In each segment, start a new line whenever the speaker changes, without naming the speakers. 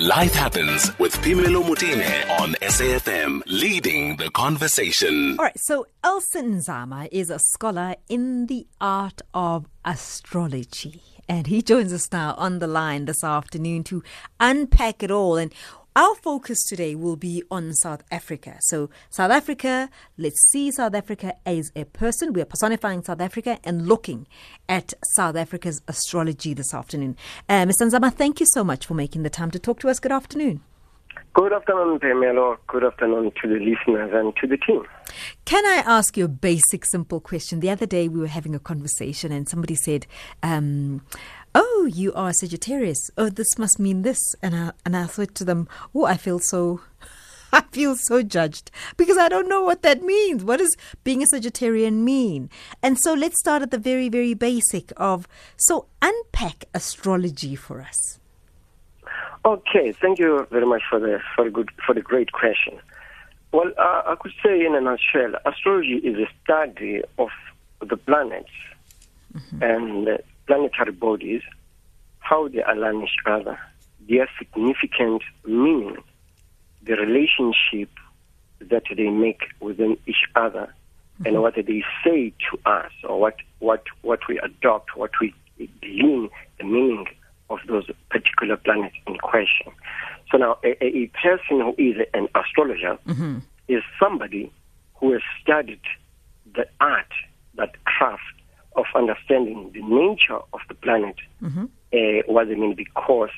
Life Happens with Phemelo Motene on SAFM, leading the conversation.
All right, so Elsun Nzama is a scholar in the art of astrology. And he joins us now on the line this afternoon to unpack it all. And our focus today will be on South Africa. So, South Africa, let's see South Africa as a person. We are personifying South Africa and looking at South Africa's astrology this afternoon. Uh, Mr. Nzama, thank you so much for making the time to talk to us. Good afternoon.
Good afternoon, Phemelo. Good afternoon to the listeners and to the team.
Can I ask you a basic, simple question? The other day we were having a conversation and somebody said, um, oh, you are Sagittarius. Oh, this must mean this. And I, and I thought to them, oh, I feel so, I feel so judged because I don't know what that means. What does being a Sagittarian mean? And so let's start at the very, very basic of, so unpack astrology for us.
Okay, thank you very much for the for the good for the great question. Well, uh, I could say in a nutshell, astrology is a study of the planets mm-hmm. and planetary bodies, how they align each other, their significant meaning, the relationship that they make within each other, mm-hmm. and what they say to us, or what, what, what we adopt, what we glean, the meaning of those particular planets in question. So now, a, a person who is an astrologer mm-hmm. is somebody who has studied the art, of understanding the nature of the planet, mm-hmm. uh, what they mean, because,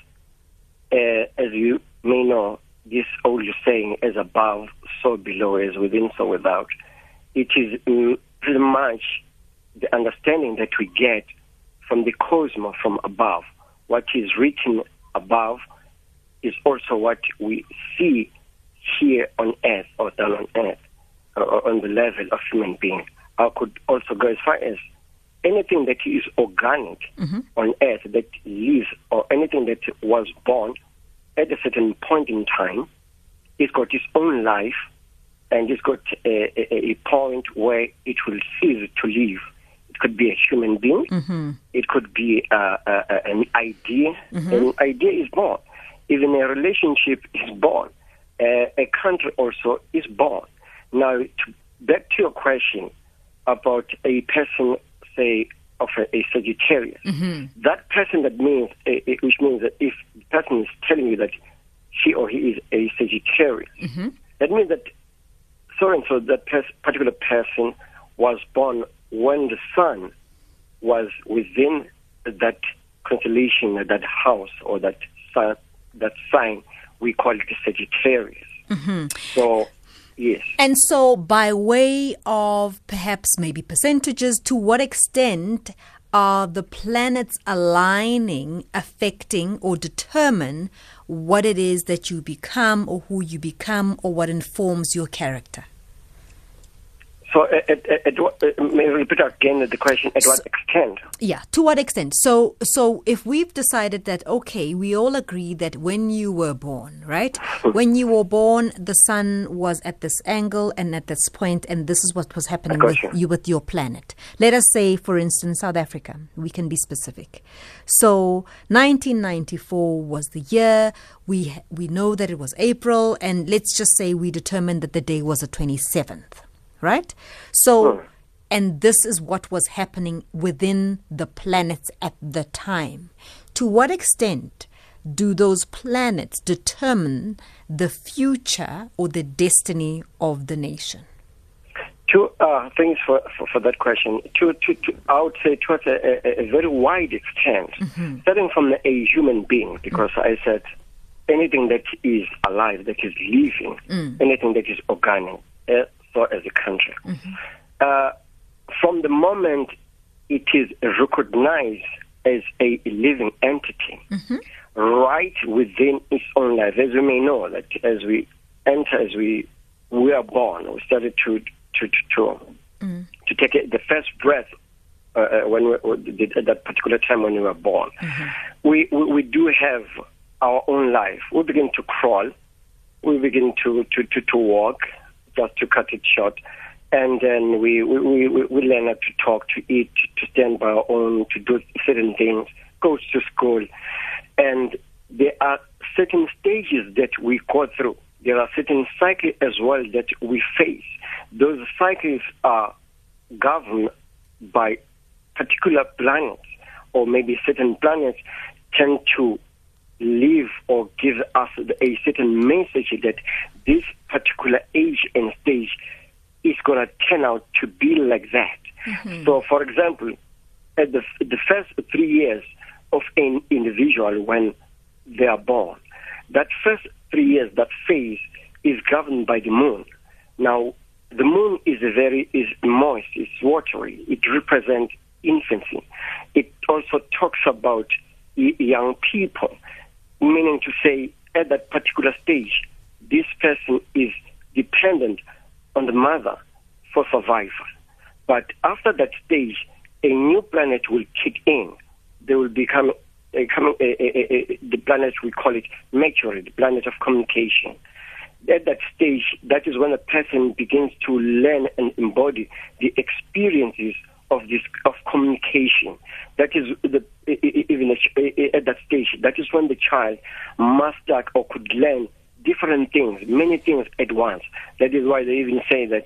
uh, as you may know, this old saying, as above, so below, as within, so without, it is mm, pretty much the understanding that we get from the cosmos from above. What is written above is also what we see here on earth or down on earth, or on the level of human being. I could also go as far as anything that is organic mm-hmm. on earth that lives or anything that was born at a certain point in time, it's got its own life and it's got a, a, a point where it will cease to live. It could be a human being, mm-hmm. it could be uh, uh, an idea. Mm-hmm. An idea is born. Even a relationship is born. Uh, a country also is born. Now, to, back to your question about a person say, of a, a Sagittarius. Mm-hmm. That person that means, a, a, which means that if the person is telling you that she or he is a Sagittarius, mm-hmm. that means that so and so, that pers- particular person was born when the sun was within that constellation, that house, or that sun, that sign. We call it Sagittarius. Mm-hmm. So Yes.
And so, by way of perhaps maybe percentages, to what extent are the planets aligning, affecting, or determine what it is that you become, or who you become, or what informs your character?
So, at, at, at what, uh, may I repeat again the question? At what extent?
Yeah, to what extent? So, so if we've decided that okay, we all agree that when you were born, right? Hmm. when you were born, the sun was at this angle and at this point, and this is what was happening with you. you with your planet. Let us say, for instance, South Africa. We can be specific. So, 1994 was the year. We we know that it was April, and let's just say we determined that the day was the 27th right? So, and this is what was happening within the planets at the time. To what extent do those planets determine the future or the destiny of the nation?
Two uh, things for, for, for, that question. To, to, to, I would say to a, a, a very wide extent, mm-hmm. starting from a human being, because mm-hmm. I said anything that is alive, that is living, mm. anything that is organic, uh, so as a country. Mm-hmm. Uh, from the moment it is recognized as a living entity, mm-hmm. right within its own life, as we may know, that as we enter, as we we are born, we started to to to to, mm. to take the first breath uh, uh when we, at that particular time when we were born. Mm-hmm. We, we, we do have our own life. We begin to crawl. We begin to to to, to walk just to cut it short. And then we, we, we, we learn how to talk, to eat, to stand by our own, to do certain things, goes to school. And there are certain stages that we go through. There are certain cycles as well that we face. Those cycles are governed by particular planets, or maybe certain planets tend to leave or give us a certain message that this particular age and stage is going to turn out to be like that. Mm-hmm. So, for example, at the, the first three years of an individual when they are born, that first three years, that phase is governed by the moon. Now, the moon is a very is moist, it's watery. It represents infancy. It also talks about young people, meaning to say at that particular stage, this person is dependent on the mother for survival. But after that stage, a new planet will kick in. They will become a, the planet we call it Mercury, the planet of communication. At that stage, that is when a person begins to learn and embody the experiences of this of communication. That is the even at that stage. That is when the child mastered or could learn different things, many things at once. That is why they even say that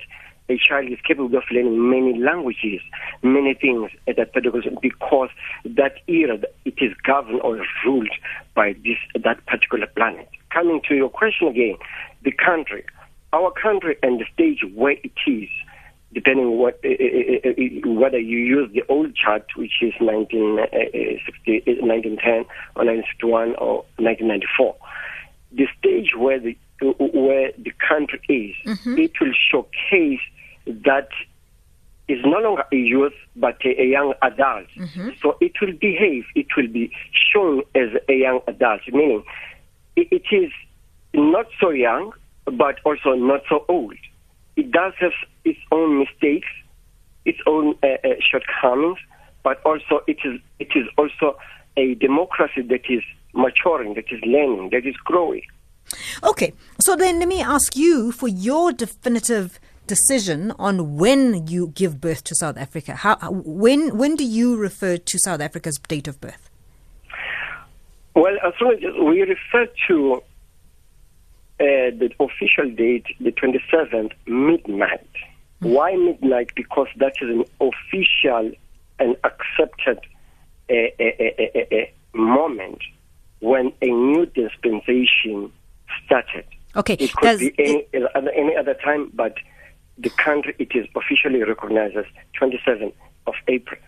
a child is capable of learning many languages, many things at that particular because that era it is governed or ruled by this that particular planet. Coming to your question again, the country, our country and the stage where it is, depending what uh, uh, whether you use the old chart, which is 1960, 1910 or 1961 or 1994, the stage where the where the country is, mm-hmm. it will showcase that is no longer a youth but a, young adult. Mm-hmm. So it will behave, it will be shown as a young adult, meaning it is not so young but also not so old. It does have its own mistakes, its own uh, uh, shortcomings, but also it is it is also a democracy that is maturing, that is learning, that is growing.
Okay, so then let me ask you for your definitive decision on when you give birth to South Africa? How, when when do you refer to South Africa's date of birth?
Well, as long as we refer to uh, the official date, the 27th, midnight. Mm-hmm. Why midnight? Because that is an official and accepted uh, uh, moment when a new dispensation started.
Okay.
It could Does be any, it, any other time, but the country it is officially recognized as 27th of April.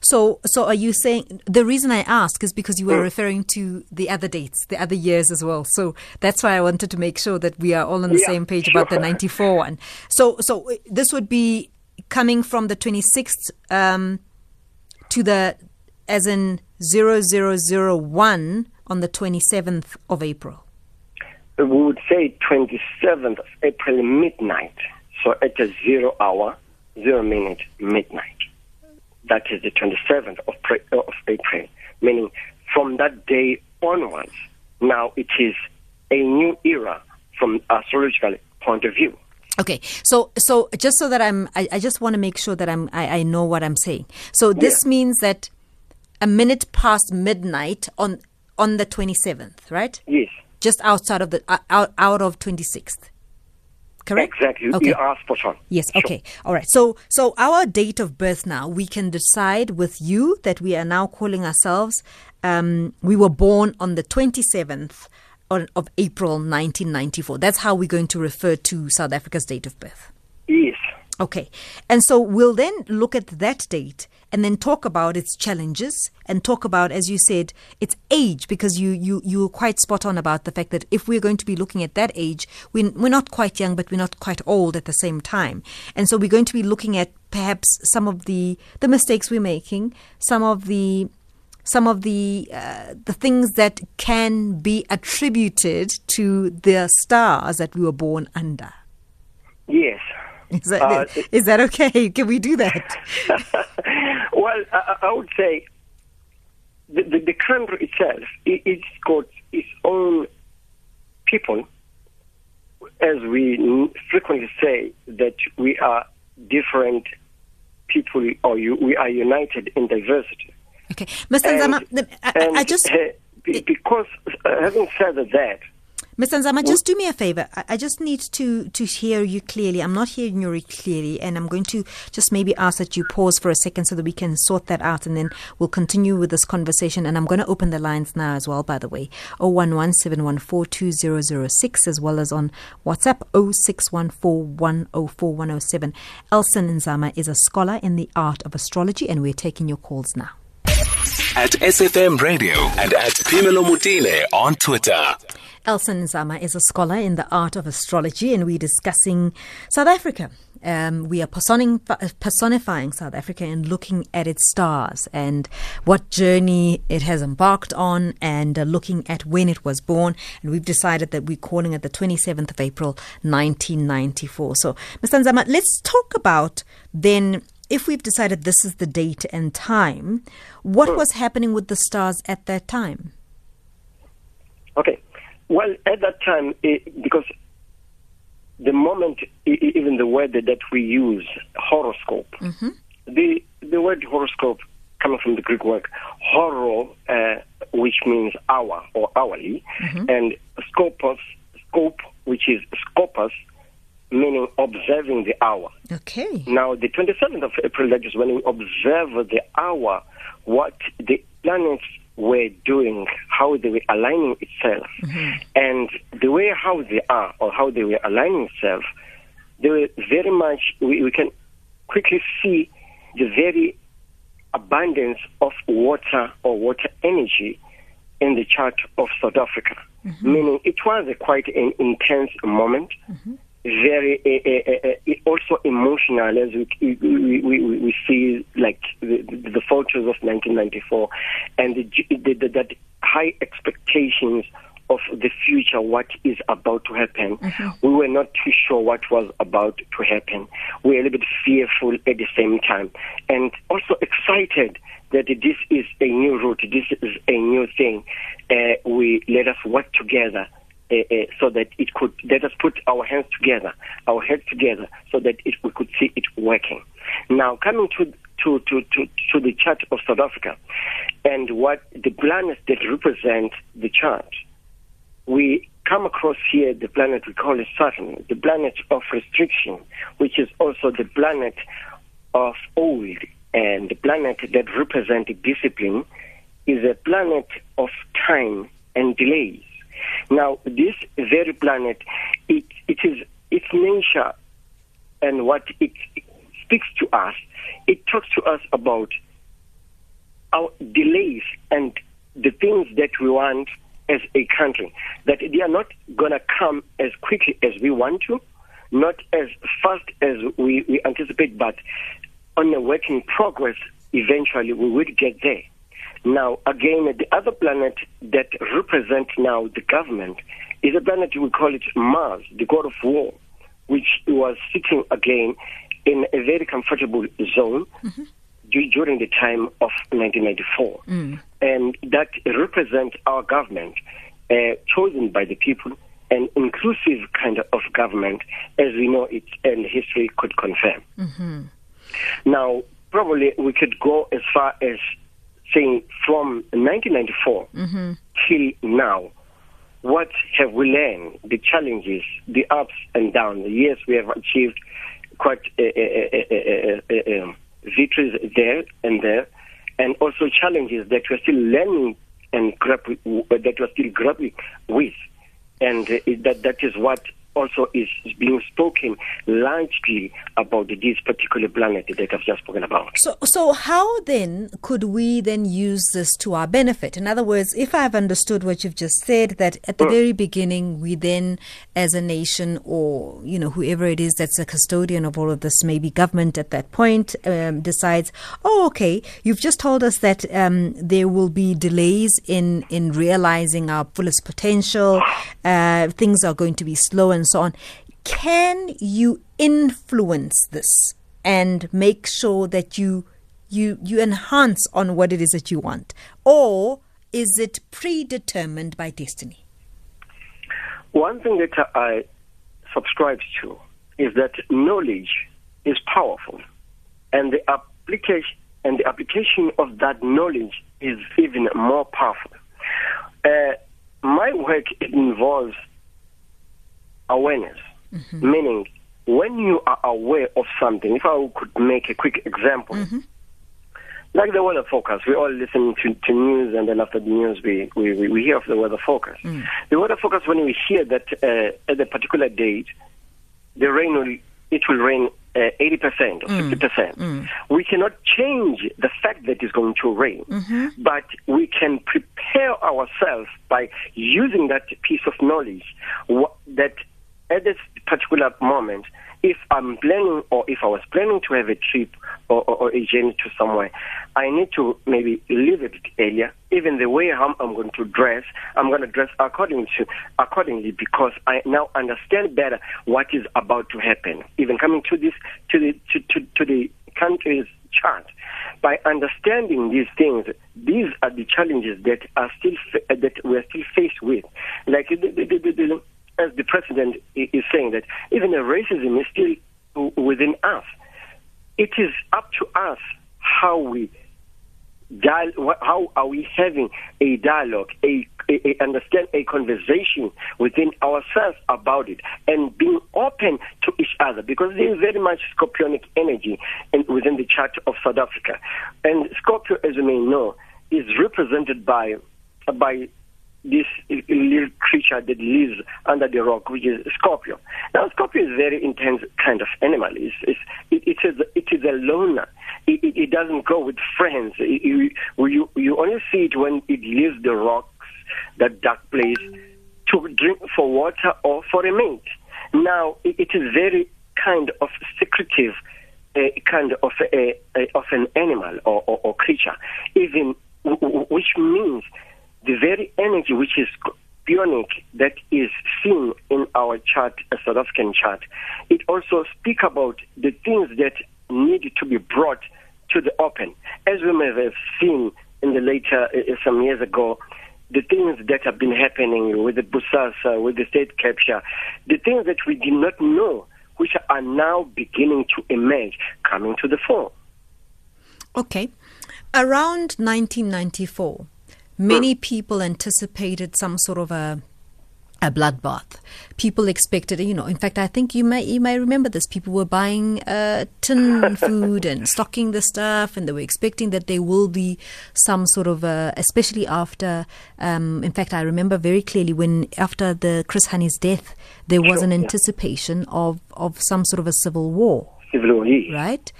So, so are you saying the reason I ask is because you were mm. referring to the other dates, the other years as well. So that's why I wanted to make sure that we are all on the yeah, same page sure. about the 94 one. So, so uh, this would be coming from the 26th um, to the as in 0001 on the 27th of April.
We would say 27th of April midnight. So at a zero hour, zero minute, midnight. That is the 27th of, of April, meaning from that day onwards, now it is a new era from astrological point of view.
Okay, so so just so that I'm, I, I just want to make sure that I'm, I, I know what I'm saying. So this yeah. means that a minute past midnight on on the 27th, right?
Yes.
Just outside of the uh, out out of 26th correct?
Exactly. Okay. You are spot on.
Yes. Sure. Okay. All right. So, so our date of birth now, we can decide with you that we are now calling ourselves. Um, we were born on the twenty seventh of April, nineteen ninety four. That's how we're going to refer to South Africa's date of birth. Okay. And so we'll then look at that date and then talk about its challenges and talk about, as you said, its age, because you, you, you were quite spot on about the fact that if we're going to be looking at that age, we, we're not quite young, but we're not quite old at the same time. And so we're going to be looking at perhaps some of the, the mistakes we're making, some of the some of the uh, the things that can be attributed to the stars that we were born under.
Yes,
is that, uh, is that okay? Can we do that?
well, I, I, would say the, the, the country itself, it, it's got its own people, as we frequently say, that we are different people or you, we are united in diversity.
Okay. Mr. Nzama, I, I, just. Uh,
because uh, having said that,
Mr. Nzama, just do me a favor. I, I just need to, to hear you clearly. I'm not hearing you clearly, and I'm going to just maybe ask that you pause for a second so that we can sort that out, and then we'll continue with this conversation. And I'm going to open the lines now as well, by the way. 0117142006, as well as on WhatsApp 0614104107. Elsun Nzama is a scholar in the art of astrology, and we're taking your calls now.
At SAFM Radio and at Phemelo Motene on Twitter.
Elsun Nzama is a scholar in the art of astrology, and we're discussing South Africa. Um, we are personifying South Africa and looking at its stars and what journey it has embarked on, and uh, looking at when it was born. And we've decided that we're calling it the 27th of April, 1994. So, Mr. Nzama, let's talk about then if we've decided this is the date and time, what was happening with the stars at that time?
Okay. Well, at that time, it, because the moment, even the word that we use, horoscope, mm-hmm. the the word horoscope coming from the Greek word horo, uh, which means hour or hourly, mm-hmm. and scopus, scope, which is scopus, meaning observing the hour.
Okay.
Now, the 27th of April, that is when we observe the hour, what the planets were doing, how they were aligning itself, mm-hmm. and the way how they are or how they were aligning itself, they were very much, we, we can quickly see the very abundance of water or water energy in the chart of South Africa. Mm-hmm. Meaning it was a quite an intense moment. Mm-hmm very uh, uh, uh, also emotional as we we, we, we see like the, the photos of 1994 and the, the, that high expectations of the future, what is about to happen. Mm-hmm. We were not too sure what was about to happen. We were a little bit fearful at the same time, and also excited that this is a new route, this is a new thing. Uh, we let us work together Uh, uh, so that it could let us put our hands together, our heads together, so that it, we could see it working. Now, coming to to, to, to, to the chart of South Africa and what the planets that represent the chart, we come across here the planet we call it Saturn, the planet of restriction, which is also the planet of old, and the planet that represents discipline is a planet of time and delays. Now, this very planet, it, it is its nature and what it speaks to us. It talks to us about our delays and the things that we want as a country. That they are not going to come as quickly as we want to, not as fast as we, we anticipate, but on a work in progress, eventually we will get there. Now, again, the other planet that represents now the government is a planet we call it Mars, the god of war, which was sitting again in a very comfortable zone mm-hmm. during the time of 1994. Mm. And that represents our government, uh, chosen by the people, an inclusive kind of government, as we know it and history could confirm. Mm-hmm. Now, probably we could go as far as saying from 1994 mm-hmm. till now, what have we learned? The challenges, the ups and downs. Yes, we have achieved quite uh, uh, uh, victories there and there, and also challenges that we're still learning and that we're still grappling with, and that that is what also is being spoken largely about this particular planet that I've just spoken about.
So, so how then could we then use this to our benefit? In other words, if I've understood what you've just said, that at the mm. very beginning, we then, as a nation, or you know, whoever it is that's a custodian of all of this, maybe government at that point, um, decides, oh, okay, you've just told us that um, there will be delays in in realizing our fullest potential. Uh, things are going to be slow and and so on. Can you influence this and make sure that you you you enhance on what it is that you want, or is it predetermined by destiny?
One thing that I subscribe to is that knowledge is powerful, and the application and the application of that knowledge is even more powerful. Uh, my work involves awareness,
Mm-hmm.
meaning when you are aware of something. If I could make a quick example,
Mm-hmm.
like the weather forecast, we all listen to, to news, and then after the news, we, we, we- hear of the weather forecast.
Mm.
The weather forecast, when we hear that uh, at a particular date, the rain will it will rain uh, 80% or 50%. We cannot change the fact that it's going to rain, but we can prepare ourselves by using that piece of knowledge that at this particular moment, if I'm planning or if I was planning to have a trip or, or, or a journey to somewhere, I need to maybe leave it earlier. Even the way I'm, I'm going to dress, I'm going to dress according to accordingly because I now understand better what is about to happen. Even coming to this to the to, to, to the country's chart, by understanding these things, these are the challenges that are still that we are still faced with. Like the, the, the, the, as the president is saying that even racism is still within us. It is up to us how we dial, how are we having a dialogue, a, a, a understand a conversation within ourselves about it, and being open to each other because there is very much scorpionic energy in, within the chart of South Africa, and Scorpio, as you may know, is represented by by this little creature that lives under the rock, which is Scorpio. Now, Scorpio is a very intense kind of animal. It's, it's, it, it, is, it is a loner. It, it, it doesn't go with friends. It, you, you, you only see it when it leaves the rocks, that dark place, to drink for water or for a mate. Now, it, it is very kind of secretive uh, kind of a, a, of an animal or, or, or creature, even which means the very energy which is bionic that is seen in our chart, a South African chart, it also speak about the things that need to be brought to the open. As we may have seen in the later, uh, some years ago, the things that have been happening with the Bosasa, with the state capture, the things that we did not know, which are now beginning to emerge, coming to the fore.
Okay. Around 1994, many people anticipated some sort of a a bloodbath. People expected, you know. In fact, I think you may you may remember this. People were buying uh, tin food and stocking the stuff, and they were expecting that there will be some sort of, uh, especially after. Um, in fact, I remember very clearly when after the Chris Hani's death, there was
Sure,
an
yeah.
anticipation of of some sort of a civil war
Civil war,
right?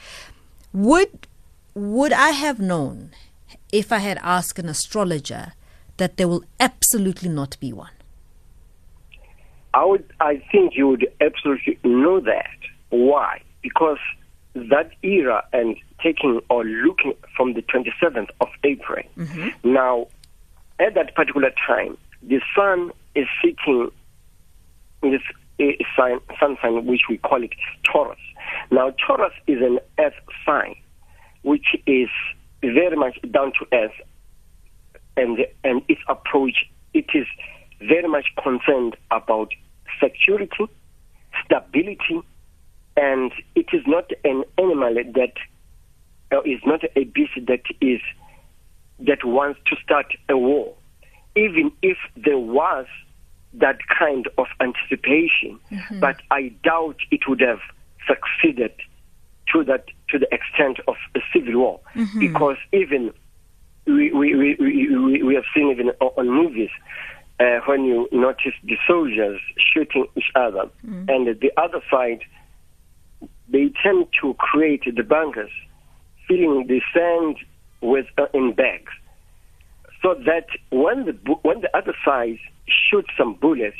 Would would I have known if I had asked an astrologer that there will absolutely not be one?
I would, I think you would absolutely know that. Why? Because that era and taking or looking from the 27th of April. Mm-hmm. Now, at that particular time, the sun is sitting in this a sign, sun sign, which we call it Taurus. Now, Taurus is an earth sign, which is very much down to earth, and and its approach it is very much concerned about security, stability, and it is not an animal that uh, is not a beast that is that wants to start a war. Even if there was that kind of anticipation, but I doubt it would have succeeded to that to the extent of a civil war, because even we we, we, we, we- have seen even on movies uh, when you notice the soldiers shooting each other, and the other side they tend to create the bunkers, filling the sand with uh, in bags, so that when the when the other side shoots some bullets,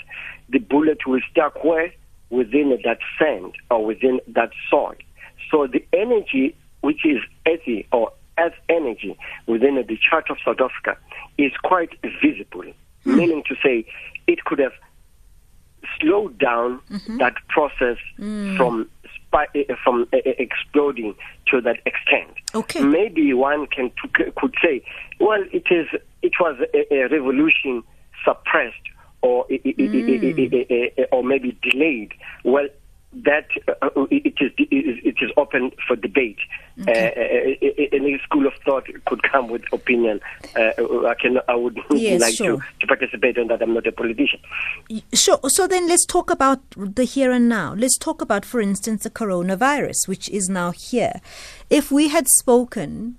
the bullet will stuck where? Within that sand or within that soil. So the energy, which is earthy or earth energy within the chart of South Africa, is quite visible. Hmm. Meaning to say, it could have slowed down mm-hmm. that process hmm. from spi- uh, from uh, exploding to that extent.
Okay.
Maybe one can could say, well, it is it was a, a revolution suppressed or i- or maybe delayed. Well, that uh, it is it is open for debate. Okay. Uh, uh any school of thought could come with opinion. Uh, I can I would
yes,
like
sure.
to, to participate in that. I'm not a politician.
Sure. So then let's talk about the here and now. Let's talk about, for instance, the coronavirus, which is now here. If we had spoken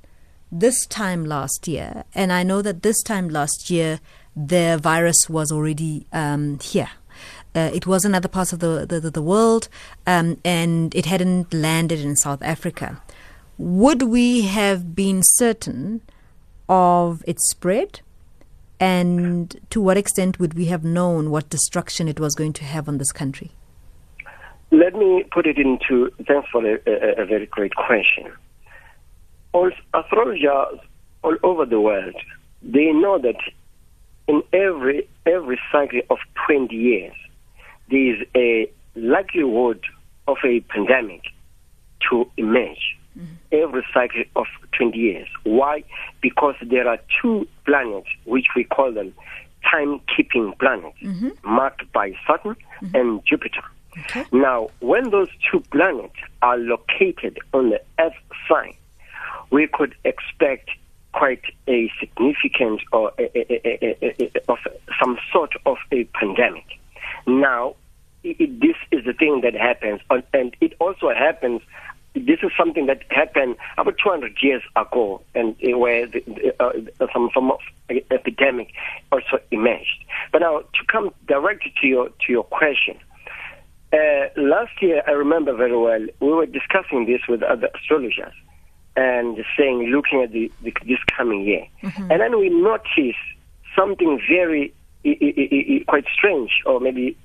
this time last year, and I know that this time last year the virus was already um, here uh, it was in other parts of the, the, the world um, and it hadn't landed in South Africa. Would we have been certain of its spread? And to what extent would we have known what destruction it was going to have on this country?
Let me put it into, thanks for a, a, a very great question. All astrologers all over the world, they know that in every every cycle of 20 years, there is a likelihood of a pandemic to emerge mm-hmm. every cycle of 20 years. Why? Because there are two planets, which we call them time-keeping planets, mm-hmm. marked by Saturn mm-hmm. and Jupiter. Okay. Now, when those two planets are located on the Earth sign, we could expect quite a significant or a, a, a, of some sort of a pandemic. Now, it, this is the thing that happens, and it also happens. This is something that happened about 200 years ago, and where the, uh, some form of epidemic also emerged. But now, to come directly to your to your question, uh, last year I remember very well we were discussing this with other astrologers and saying, looking at the, the this coming year, mm-hmm. and then we noticed something very quite strange or maybe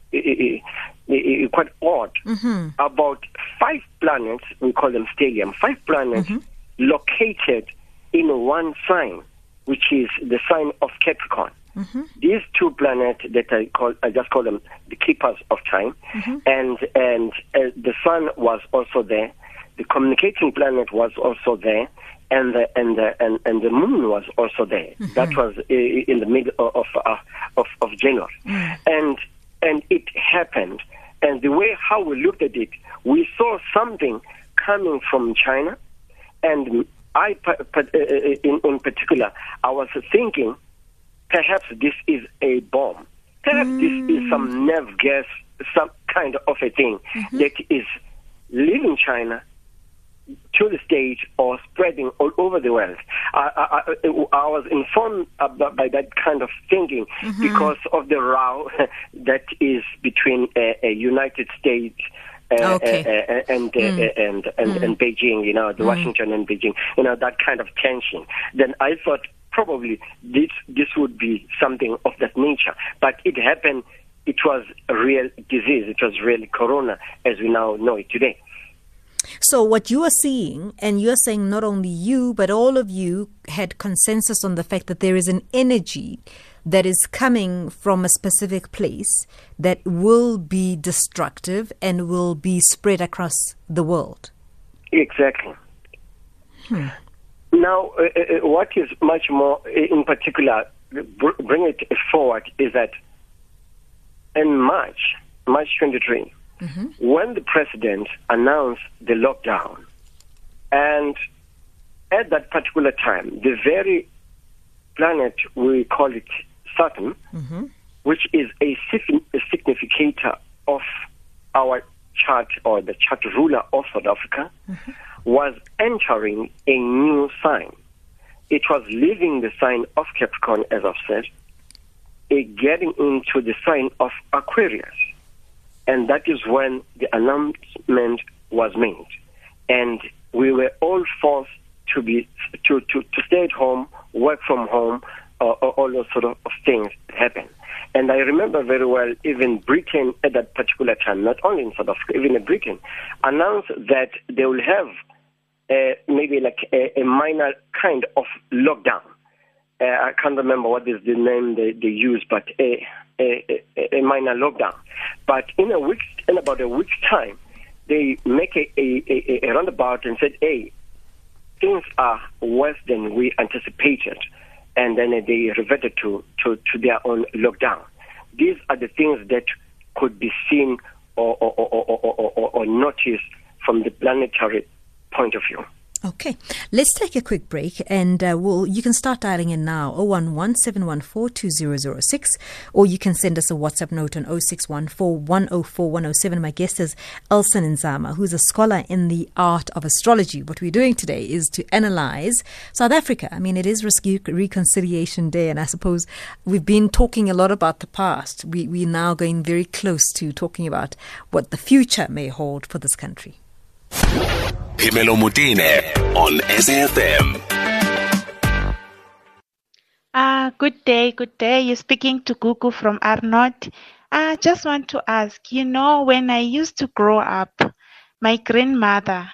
quite odd mm-hmm. about five planets, we call them stellium, five planets mm-hmm. located in one sign, which is the sign of Capricorn. Mm-hmm. These two planets that I call, I just call them the keepers of time, mm-hmm. and and uh, the sun was also there. The communicating planet was also there, and the and the and, and the moon was also there. Mm-hmm. That was in the middle of uh, of, of January, mm. and and it happened. And the way how we looked at it, we saw something coming from China, and I, uh, uh, in, in particular, I was thinking perhaps this is a bomb. Perhaps mm. this is some mm. nerve gas, some kind of a thing mm-hmm. that is leaving China to the stage or spreading all over the world. I, I, I was informed by that kind of thinking mm-hmm. because of the row that is between uh, United States. Uh, okay. uh, and, mm. and and mm. and Beijing, you know, the mm. Washington and Beijing, you know, that kind of tension. Then I thought probably this this would be something of that nature, but it happened. It was a real disease. It was really corona, as we now know it today.
So, what you are seeing, and you're saying not only you, but all of you had consensus on the fact that there is an energy that is coming from a specific place that will be destructive and will be spread across the world.
Exactly. Hmm. Now, uh, uh, uh what is much more, in particular, bring it forward is that in March, March 23, mm-hmm. when the president announced the lockdown, and at that particular time, the very planet, we call it Saturn, mm-hmm. which is a, a significator of our chart or the chart ruler of South Africa, mm-hmm. was entering a new sign. It was leaving the sign of Capricorn, as I've said, it getting into the sign of Aquarius. And that is when the announcement was made. And we were all forced to be to, to, to stay at home, work from home, uh, all those sort of things happen. And I remember very well, even Britain at that particular time, not only in South Africa, even in Britain, announced that they will have uh, maybe like a, a, minor kind of lockdown. Uh, I can't remember what is the name they, they use, but a, a, a, minor lockdown. But in a week, in about a week's time, they make a, a, a, roundabout and said, "Hey, things are worse than we anticipated," and then they reverted to, to, to their own lockdown. These are the things that could be seen or, or, or, or, or, or notice from the planetary point of view.
Okay, let's take a quick break and uh, we'll, you can start dialing in now 011 or you can send us a WhatsApp note on 0614 My guest is Elsun Nzama, who's a scholar in the art of astrology. What we're doing today is to analyze South Africa. I mean, it is Reconciliation Day, and I suppose we've been talking a lot about the past. We, we're now going very close to talking about what the future may hold for this country.
Phemelo Motene on SAFM.
Uh, good day, good day. You're speaking to Gugu from Arnott. I just want to ask, you know, when I used to grow up, my grandmother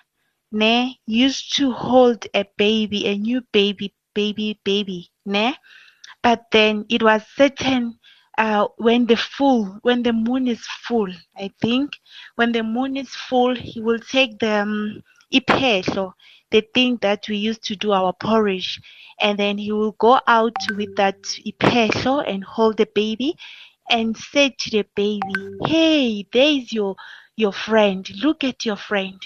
ne, used to hold a baby, a new baby, baby, baby, ne? But then it was certain uh, when the full, when the moon is full, I think, when the moon is full, he will take the um, ipehlo, the thing that we used to do our porridge, and then he will go out with that ipehlo and hold the baby, and say to the baby, "Hey, there is your your friend. Look at your friend.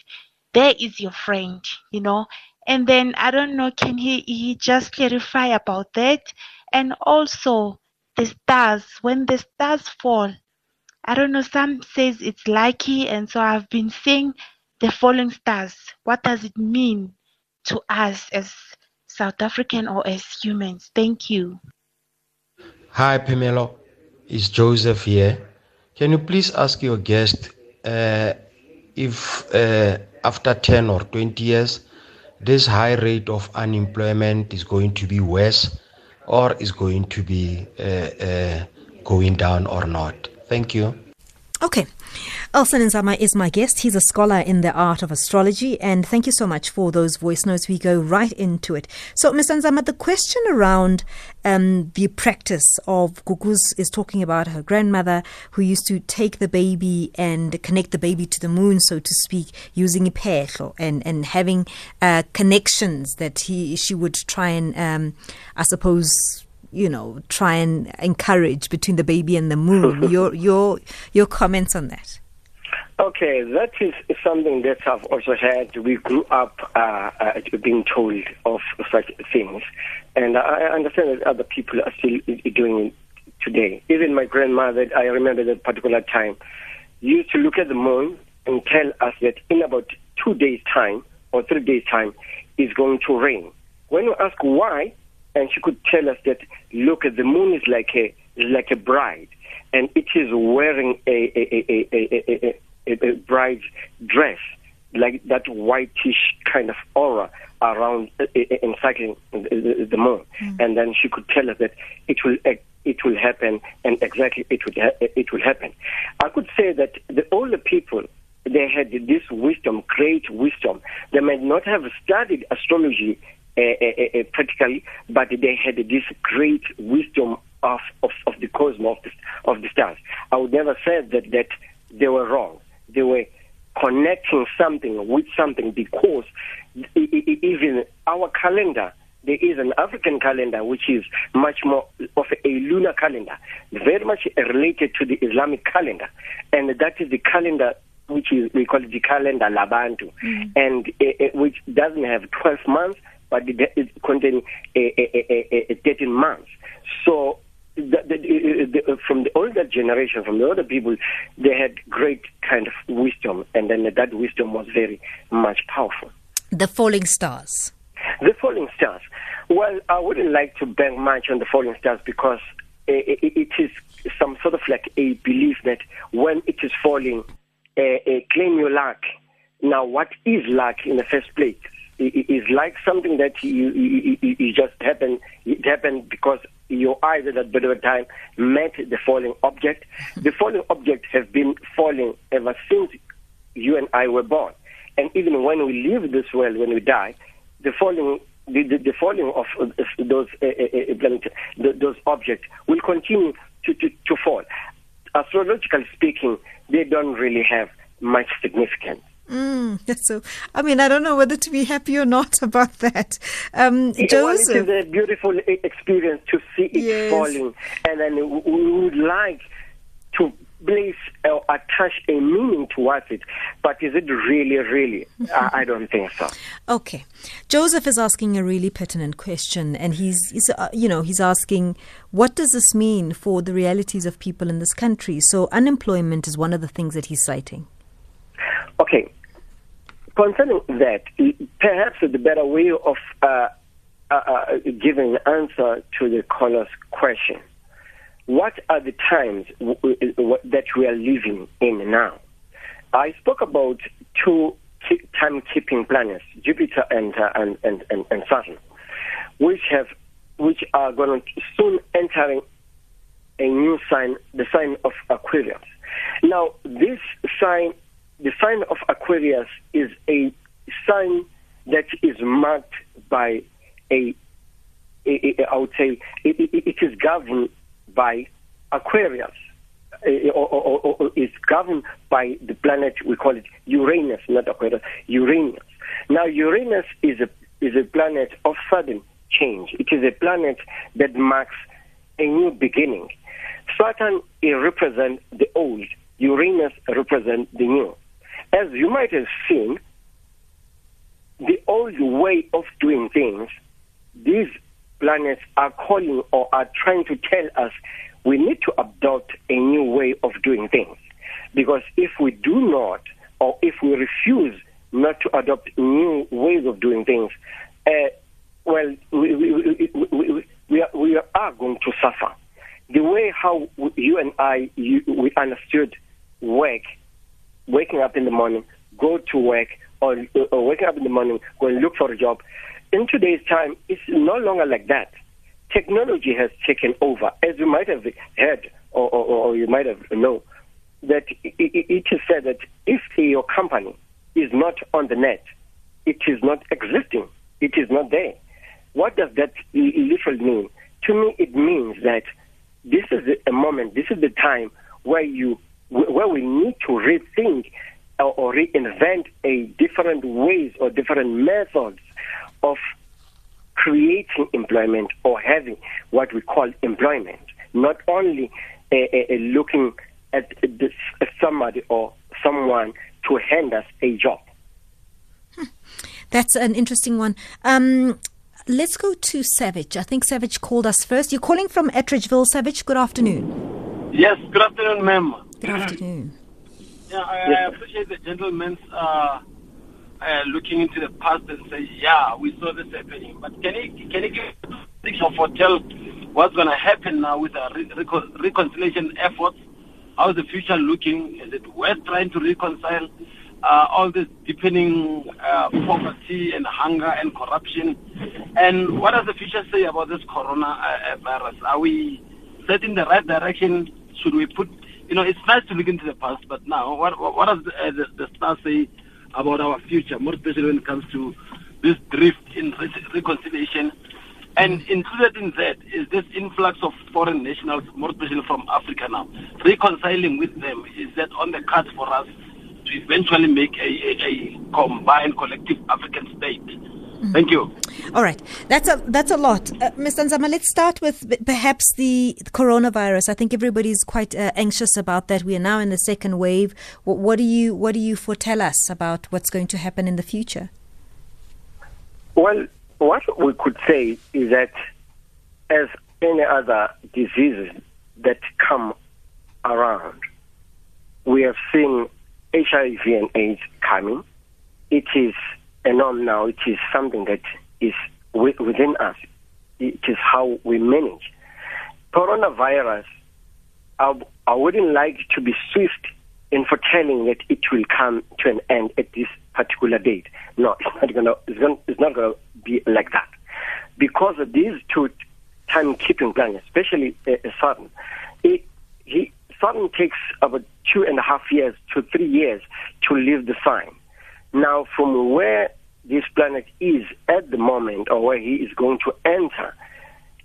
There is your friend." You know. And then I don't know, can he he just clarify about that? And also the stars, when the stars fall, I don't know, some says it's lucky, and so I've been seeing the falling stars. What does it mean to us as South African or as humans? Thank you.
Hi, Phemelo. It's Joseph here. Can you please ask your guest uh, if uh, after 10 or 20 years, this high rate of unemployment is going to be worse or is going to be uh, uh, going down or not. Thank you.
Okay. Elsun Nzama is my guest. He's a scholar in the art of astrology. And thank you so much for those voice notes. We go right into it. So, Mr. Nzama, the question around um, the practice of Gugus is talking about her grandmother who used to take the baby and connect the baby to the moon, so to speak, using ipehlo and, and having uh, connections that he she would try and, um, I suppose, you know, try and encourage between the baby and the moon. your your your comments on that?
Okay, that is something that I've also had. We grew up uh, uh, being told of such things, and I understand that other people are still doing it today. Even my grandmother, I remember that particular time, used to look at the moon and tell us that in about two days' time or three days' time, it's going to rain. When we ask why, and she could tell us that look, the moon is like a is like a bride, and it is wearing a a, a, a, a a, a bride's dress, like that whitish kind of aura around uh, encircling the, the moon. Mm. And then she could tell us that it will it will happen, and exactly it would ha- it will happen. I could say that the older people they had this wisdom, great wisdom. They might not have studied astrology uh, uh, uh, practically, but they had this great wisdom of, of, of the cosmos, of the, of the stars. I would never say that, that they were wrong they were connecting something with something because even our calendar, there is an African calendar which is much more of a lunar calendar, very much related to the Islamic calendar, and that is the calendar which is we call it the calendar Labantu, mm. and uh, which doesn't have 12 months, but it, it contains uh, uh, 13 months. So the, the, the, from the older generation, from the older people, they had great kind of wisdom, and then that wisdom was very much powerful.
The falling stars.
The falling stars. Well, I wouldn't like to bang much on the falling stars because it, it, it is some sort of like a belief that when it is falling, uh, uh, claim your luck. Now, what is luck in the first place? Is like something that you, you, you just happened. It happened because your eyes at that particular time met the falling object. The falling object has been falling ever since you and I were born. And even when we leave this world, when we die, the falling the, the, the falling of those uh, uh, those objects will continue to, to, to fall. Astrologically speaking, they don't really have much significance.
Mm, so, I mean, I don't know whether to be happy or not about that. Um,
Joseph. Well, it is a beautiful experience to see it yes. falling, and then we would like to place or attach a meaning towards it. But is it really, really? I, I don't think so.
Okay, Joseph is asking a really pertinent question, and he's, he's uh, you know, he's asking, what does this mean for the realities of people in this country? So unemployment is one of the things that he's citing.
Okay, concerning that, perhaps the better way of uh, uh, uh, giving an answer to the caller's question what are the times that we are living in now? I spoke about two timekeeping planets, Jupiter and, uh, and, and, and, and, Saturn, which have which are going to soon entering a new sign, the sign of Aquarius. Now, this sign, the sign of Aquarius, is a sign that is marked by a, I would say, it, it, it is governed by Aquarius, uh, or, or, or, is governed by the planet, we call it Uranus, not Aquarius, Uranus. Now, Uranus is a, is a planet of sudden change. It is a planet that marks a new beginning. Saturn represents the old, Uranus represents the new. As you might have seen, the old way of doing things, these planets are calling or are trying to tell us we need to adopt a new way of doing things. Because if we do not, or if we refuse not to adopt new ways of doing things, uh, well, we, we, we, we, are, we are going to suffer. The way how you and I you, we understood work, waking up in the morning, go to work, or, or waking up in the morning, go and look for a job, in today's time, it's no longer like that. Technology has taken over, as you might have heard or, or, or you might have known, that it, it is said that if your company is not on the net, it is not existing, it is not there. What does that literally mean? To me, it means that this is a moment, this is the time where you where we need to rethink or, or reinvent a different ways or different methods of creating employment or having what we call employment, not only uh, uh, looking at this, somebody or someone to hand us a job.
Hmm. That's an interesting one. Um, let's go to Savage. I think Savage called us first. You're calling from Atteridgeville, Savage. Good afternoon.
Yes, good afternoon, ma'am.
Good afternoon.
Yeah, I, I appreciate the gentleman's uh, uh, looking into the past and say, yeah, we saw this happening. But can you can you give a prediction for tell what's going to happen now with the re- reconciliation efforts? How is the future looking? Is it worth trying to reconcile uh, all this deepening uh, poverty and hunger and corruption? And what does the future say about this corona uh, virus? Are we set in the right direction? Should we put, you know, it's nice to look into the past, but now what, what, what does the, uh, the, the stars say about our future, more especially when it comes to this drift in reconciliation. And included in that is this influx of foreign nationals, more especially from Africa now. Reconciling with them, is that on the cards for us to eventually make a, a, a combined collective African state? Thank you.
All right, that's a that's a lot, uh, Mr. Nzama. Let's start with perhaps the coronavirus. I think everybody's quite uh, anxious about that. We are now in the second wave. What, what do you what do you foretell us about what's going to happen in the future?
Well, what we could say is that, as any other diseases that come around, we have seen HIV and AIDS coming. It is a norm now. It is something that is within us. It is how we manage. Coronavirus, I, I wouldn't like to be swift in foretelling that it will come to an end at this particular date. No, it's not gonna. It's, gonna, it's not gonna be like that, because of these two timekeeping plans, especially uh, Saturn, it, he Saturn takes about two and a half years to three years to leave the sign. Now, from where this planet is at the moment, or where he is going to enter,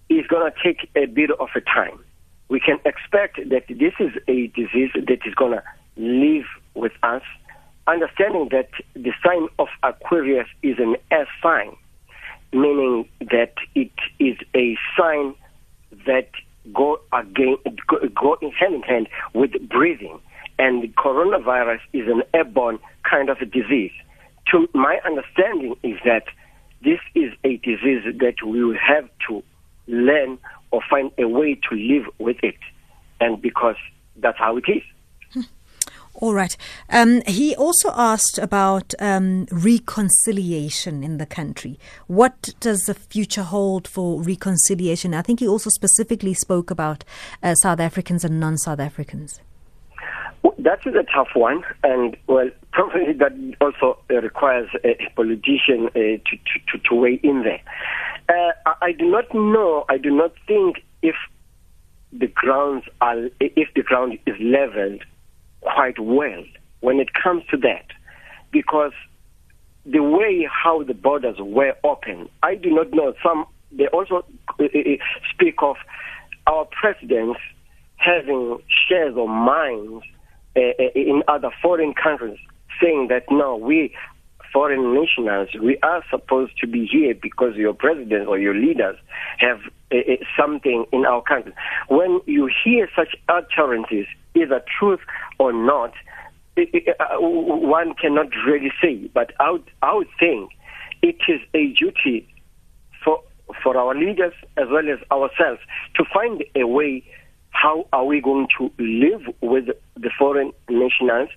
is going to take a bit of a time. We can expect that this is a disease that is going to live with us, understanding that the sign of Aquarius is an air sign, meaning that it is a sign that go again go, in hand in hand with breathing, and the coronavirus is an airborne kind of a disease. To my understanding is that this is a disease that we will have to learn or find a way to live with it, and because that's how it is.
All right. Um, he also asked about um, reconciliation in the country. What does the future hold for reconciliation? I think he also specifically spoke about uh, South Africans and non South Africans.
That is a tough one, and well, probably that also uh, requires a politician uh, to, to, to, weigh in there. Uh, I, do not know, I do not think if the grounds are, if the ground is leveled quite well when it comes to that, because the way how the borders were open, I do not know. Some they also uh, uh, speak of our presidents having shares of mines in other foreign countries, saying that no, we foreign nationals, we are supposed to be here because your president or your leaders have uh, uh, something in our country. When you hear such utterances, either truth or not, uh, one cannot really say. But I would, I would think it is a duty for for our leaders as well as ourselves to find a way how are we going to live with the foreign nationals?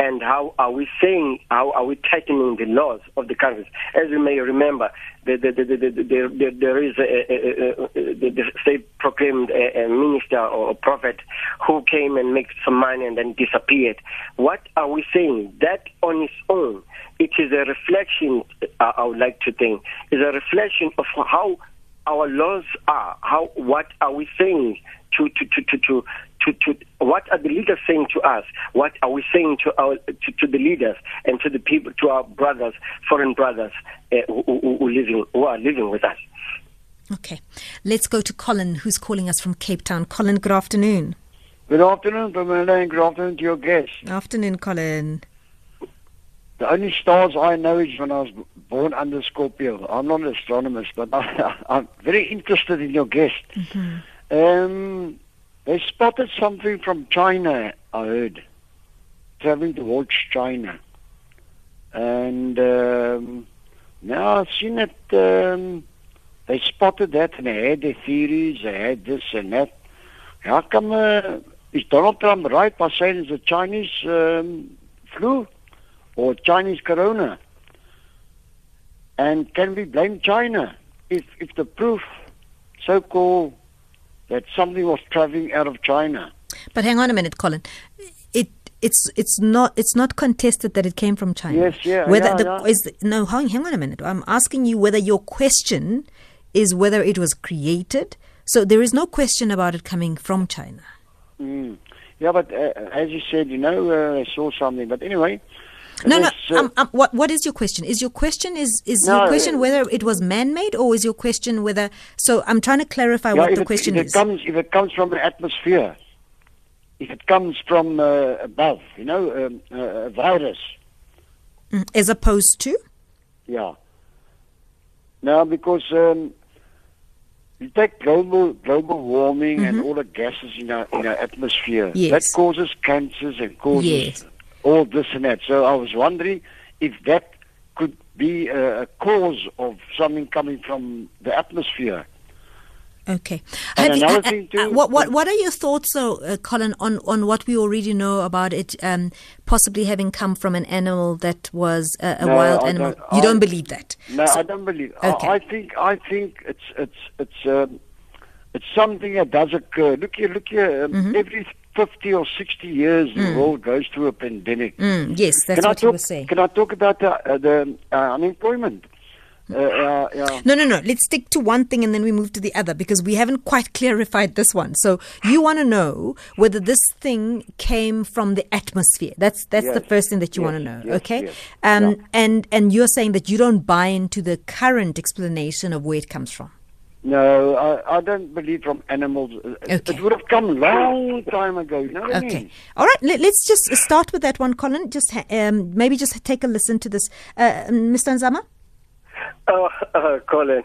And how are we saying how are we tightening the laws of the countries? As you may remember the, the, the, the, the, the, the, there is the state proclaimed a, a minister or a prophet who came and made some money and then disappeared. What are we saying? That on its own it is a reflection uh, I would like to think is a reflection of how our laws are. How what are we saying to to to to to, to, to what are the leaders saying to us? What are we saying to our to, to the leaders and to the people to our brothers, foreign brothers uh, who, who, who living who are living with us?
Okay. Let's go to Colin, who's calling us from Cape Town. Colin, good afternoon.
Good afternoon, Phemelo, and good afternoon to your guest.
Afternoon, Colin.
The only stars I know is when I was born under Scorpio. I'm not an astronomist, but I, I'm very interested in your guest. Um, they spotted something from China, I heard, traveling towards China. And um, now I've seen it, um, they spotted that and they had their theories, they had this and that. How come, uh, is Donald Trump right by saying it's a Chinese um, flu? or Chinese corona? And can we blame China if, if the proof, so called, that something was traveling out of China?
But hang on a minute, Colin. It it's it's not it's not contested that it came from China.
Yes, yeah,
Whether
yeah,
the
yeah.
is the, no, hang, hang on a minute. I'm asking you whether your question is whether it was created. So there is no question about it coming from China.
Mm. Yeah, but uh, as you said, you know, uh, I saw something. But anyway,
No, no.
uh,
Um, um, what what is your question? Is your question is is
No,
your question whether it was man-made or is your question whether? So I'm trying to clarify
yeah,
what the
it,
question
if
is.
It comes, if it comes from the atmosphere, if it comes from uh, above, you know, um, uh, a virus,
Mm, as opposed to
Yeah. Now, because um, you take global global warming and all the gases in our in our atmosphere,
Yes.
that causes cancers and causes
Yes.
All this and that. So I was wondering if that could be a, a cause of something coming from the atmosphere.
Okay.
And
Have you-
another
uh,
thing
uh,
too-
what what what are your thoughts, though, uh, Colin, on on what we already know about it um, possibly having come from an animal that was uh, a
No,
wild
I
animal?
don't-
you
I-
don't believe that?
No,
So-
I don't believe.
Okay.
I, I think I think it's it's it's um, it's something that does occur. Look here, look here. Um,
Mm-hmm.
Every fifty or sixty years, the world goes through a pandemic.
Mm, yes, that's
can I
what
talk,
you were saying.
Can I talk about the, uh, the uh, unemployment? Uh, uh.
No, no, no. Let's stick to one thing and then we move to the other because we haven't quite clarified this one. So you want to know whether this thing came from the atmosphere. That's that's the first thing that you
yes,
want to know.
yes,
okay.
yes.
Um,
Yeah.
and and you're saying that you don't buy into the current explanation of where it comes from.
No, I, I don't believe from animals. Uh,
Okay.
It would have come long time ago. You know what I
Okay.
mean?
All right. Let, us just start with that one, Colin. Just um, maybe just take a listen to this, uh, Mr. Nzama.
Uh, uh, Colin,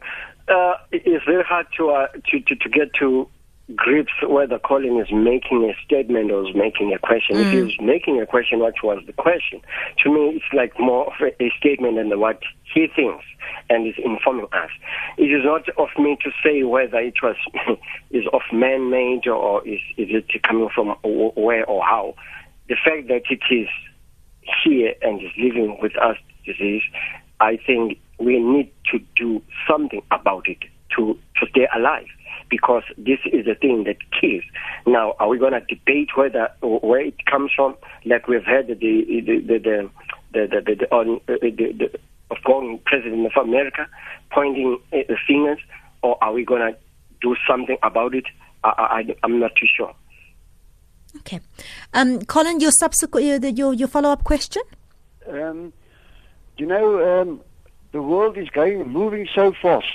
uh, it is very hard to, uh, to, to to get to grips whether Colin is making a statement or is making a question. If
Mm.
he's making a question, what was the question? To me, it's like more of a, a statement than what he thinks and is informing us. It is not of me to say whether it was is of man-made or is, is it coming from where or how. The fact that it is here and is living with us disease, I think we need to do something about it to, to stay alive because this is the thing that kills. Now, are we going to debate whether where it comes from, like we've had the the the the, the, the, the, the, on, uh, the, the outgoing president of America pointing uh, the fingers, or are we going to do something about it? I, I, I'm not too sure.
Okay. Um, Colin, your subsequent your your, your follow up question.
Um, you know, um, the world is going, moving so fast.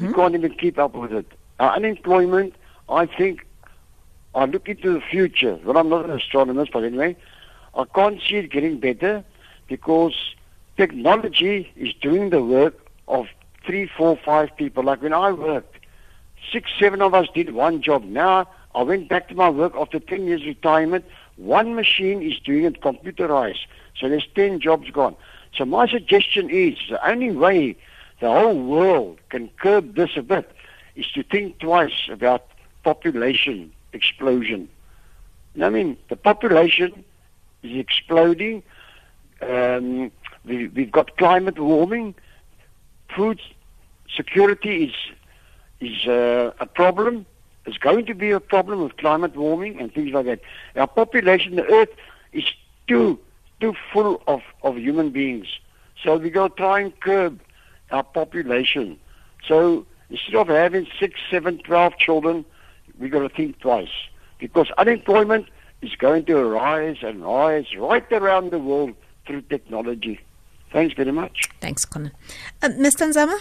We can't even keep up with it. Our unemployment, I think, I look into the future. Well, I'm not an astronomer, but anyway, I can't see it getting better because technology is doing the work of three, four, five people. Like when I worked, six, seven of us did one job. Now I went back to my work after 10 years retirement. One machine is doing it computerized. So there's 10 jobs gone. So my suggestion is the only way the whole world can curb this a bit is to think twice about population explosion. I mean, the population is exploding. Um, we, we've got climate warming. Food security is is uh, a problem. It's going to be a problem with climate warming and things like that. Our population, the Earth, is too too full of, of human beings. So we've got to try and curb our population. So instead of having six, seven, twelve children, we've got to think twice because unemployment is going to rise and rise right around the world through technology. Thanks very much.
Thanks, Colin. Uh, Mr. Nzama?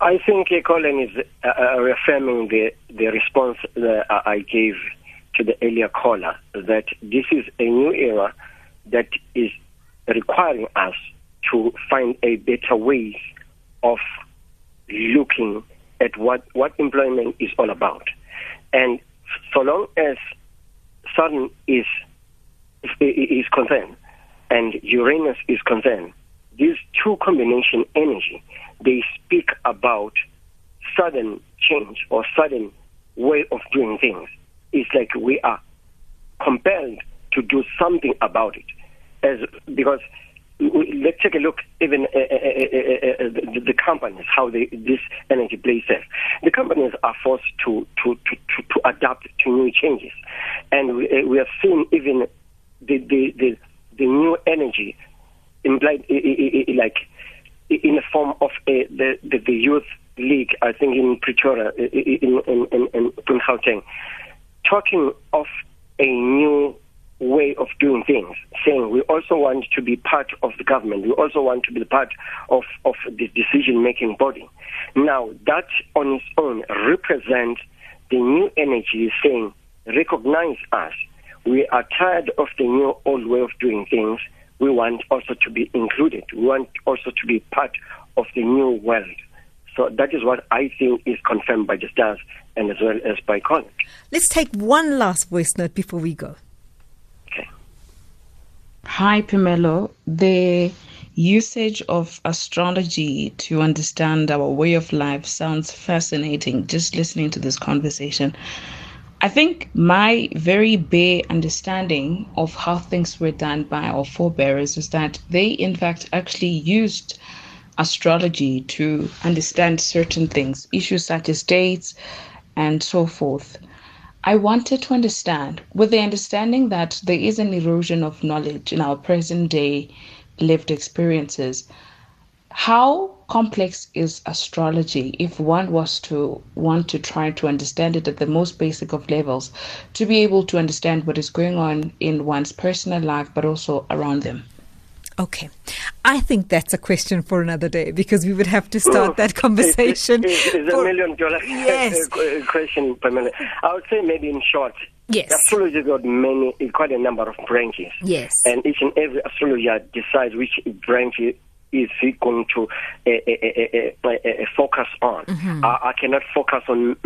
I think uh, Colin is uh, uh, reaffirming the, the response that I I gave to the earlier caller that this is a new era that is requiring us to find a better way of looking at what, what employment is all about. And so long as Saturn is, is concerned and Uranus is concerned, these two combination energy, they speak about sudden change or sudden way of doing things. It's like we are compelled to do something about it, as because let's take a look even uh, uh, uh, uh, uh, the, the companies how they, this energy plays there. The companies are forced to to, to, to, to adapt to new changes, and we, uh, we have seen even the the, the, the new energy implied like in the form of the, the the youth league. I think in Pretoria, in in in, in, in Gauteng, talking of a new way of doing things, saying we also want to be part of the government, we also want to be part of, of the decision making body. Now, that on its own represents the new energy saying, recognize us. We are tired of the new old way of doing things. We want also to be included. We want also to be part of the new world. So that is what I think is confirmed by the stars and as well as by Colin.
Let's take one last voice note before we go.
Hi, Phemelo. The usage of astrology to understand our way of life sounds fascinating just listening to this conversation. I think my very bare understanding of how things were done by our forebears is that they, in fact, actually used astrology to understand certain things, issues such as dates and so forth. I wanted to understand, with the understanding that there is an erosion of knowledge in our present day lived experiences, how complex is astrology if one was to want to try to understand it at the most basic of levels to be able to understand what is going on in one's personal life but also around them?
Okay. I think that's a question for another day because we would have to start that conversation.
It's, it's, it's a million dollar
Yes.
Uh, uh, question, Phemelo. I would say maybe in short,
Yes.
astrology has got many, quite a number of branches.
Yes.
And each and every astrologer decides which branch is he going to uh, uh, uh, focus on?
Mm-hmm.
I, I cannot focus on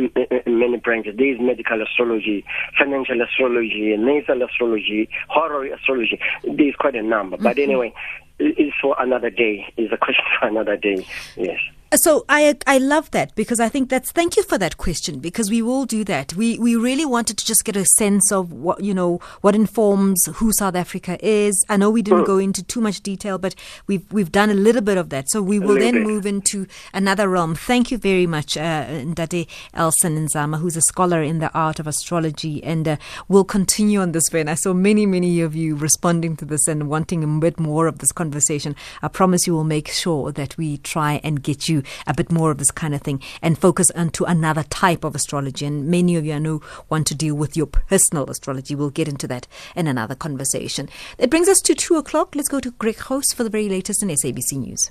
many branches. There is medical astrology, financial astrology, natal astrology, horary astrology. There is quite a number. But
Mm-hmm.
anyway, it's for another day. It's a question for another day. Yes.
So I I love that because I think that's thank you for that question because we will do that. We we really wanted to just get a sense of what you know what informs who South Africa is. I know we didn't go into too much detail, but we've we've done a little bit of that. So we will then
bit.
move into another realm. Thank you very much, uh, Ndate Elsun Nzama, who's a scholar in the art of astrology, and uh, we'll continue on this vein. I saw many many of you responding to this and wanting a bit more of this conversation. I promise you we'll make sure that we try and get you a bit more of this kind of thing and focus onto another type of astrology. And many of you I know want to deal with your personal astrology. We'll get into that in another conversation. It brings us to two o'clock. Let's go to Greg Host for the very latest in SABC News.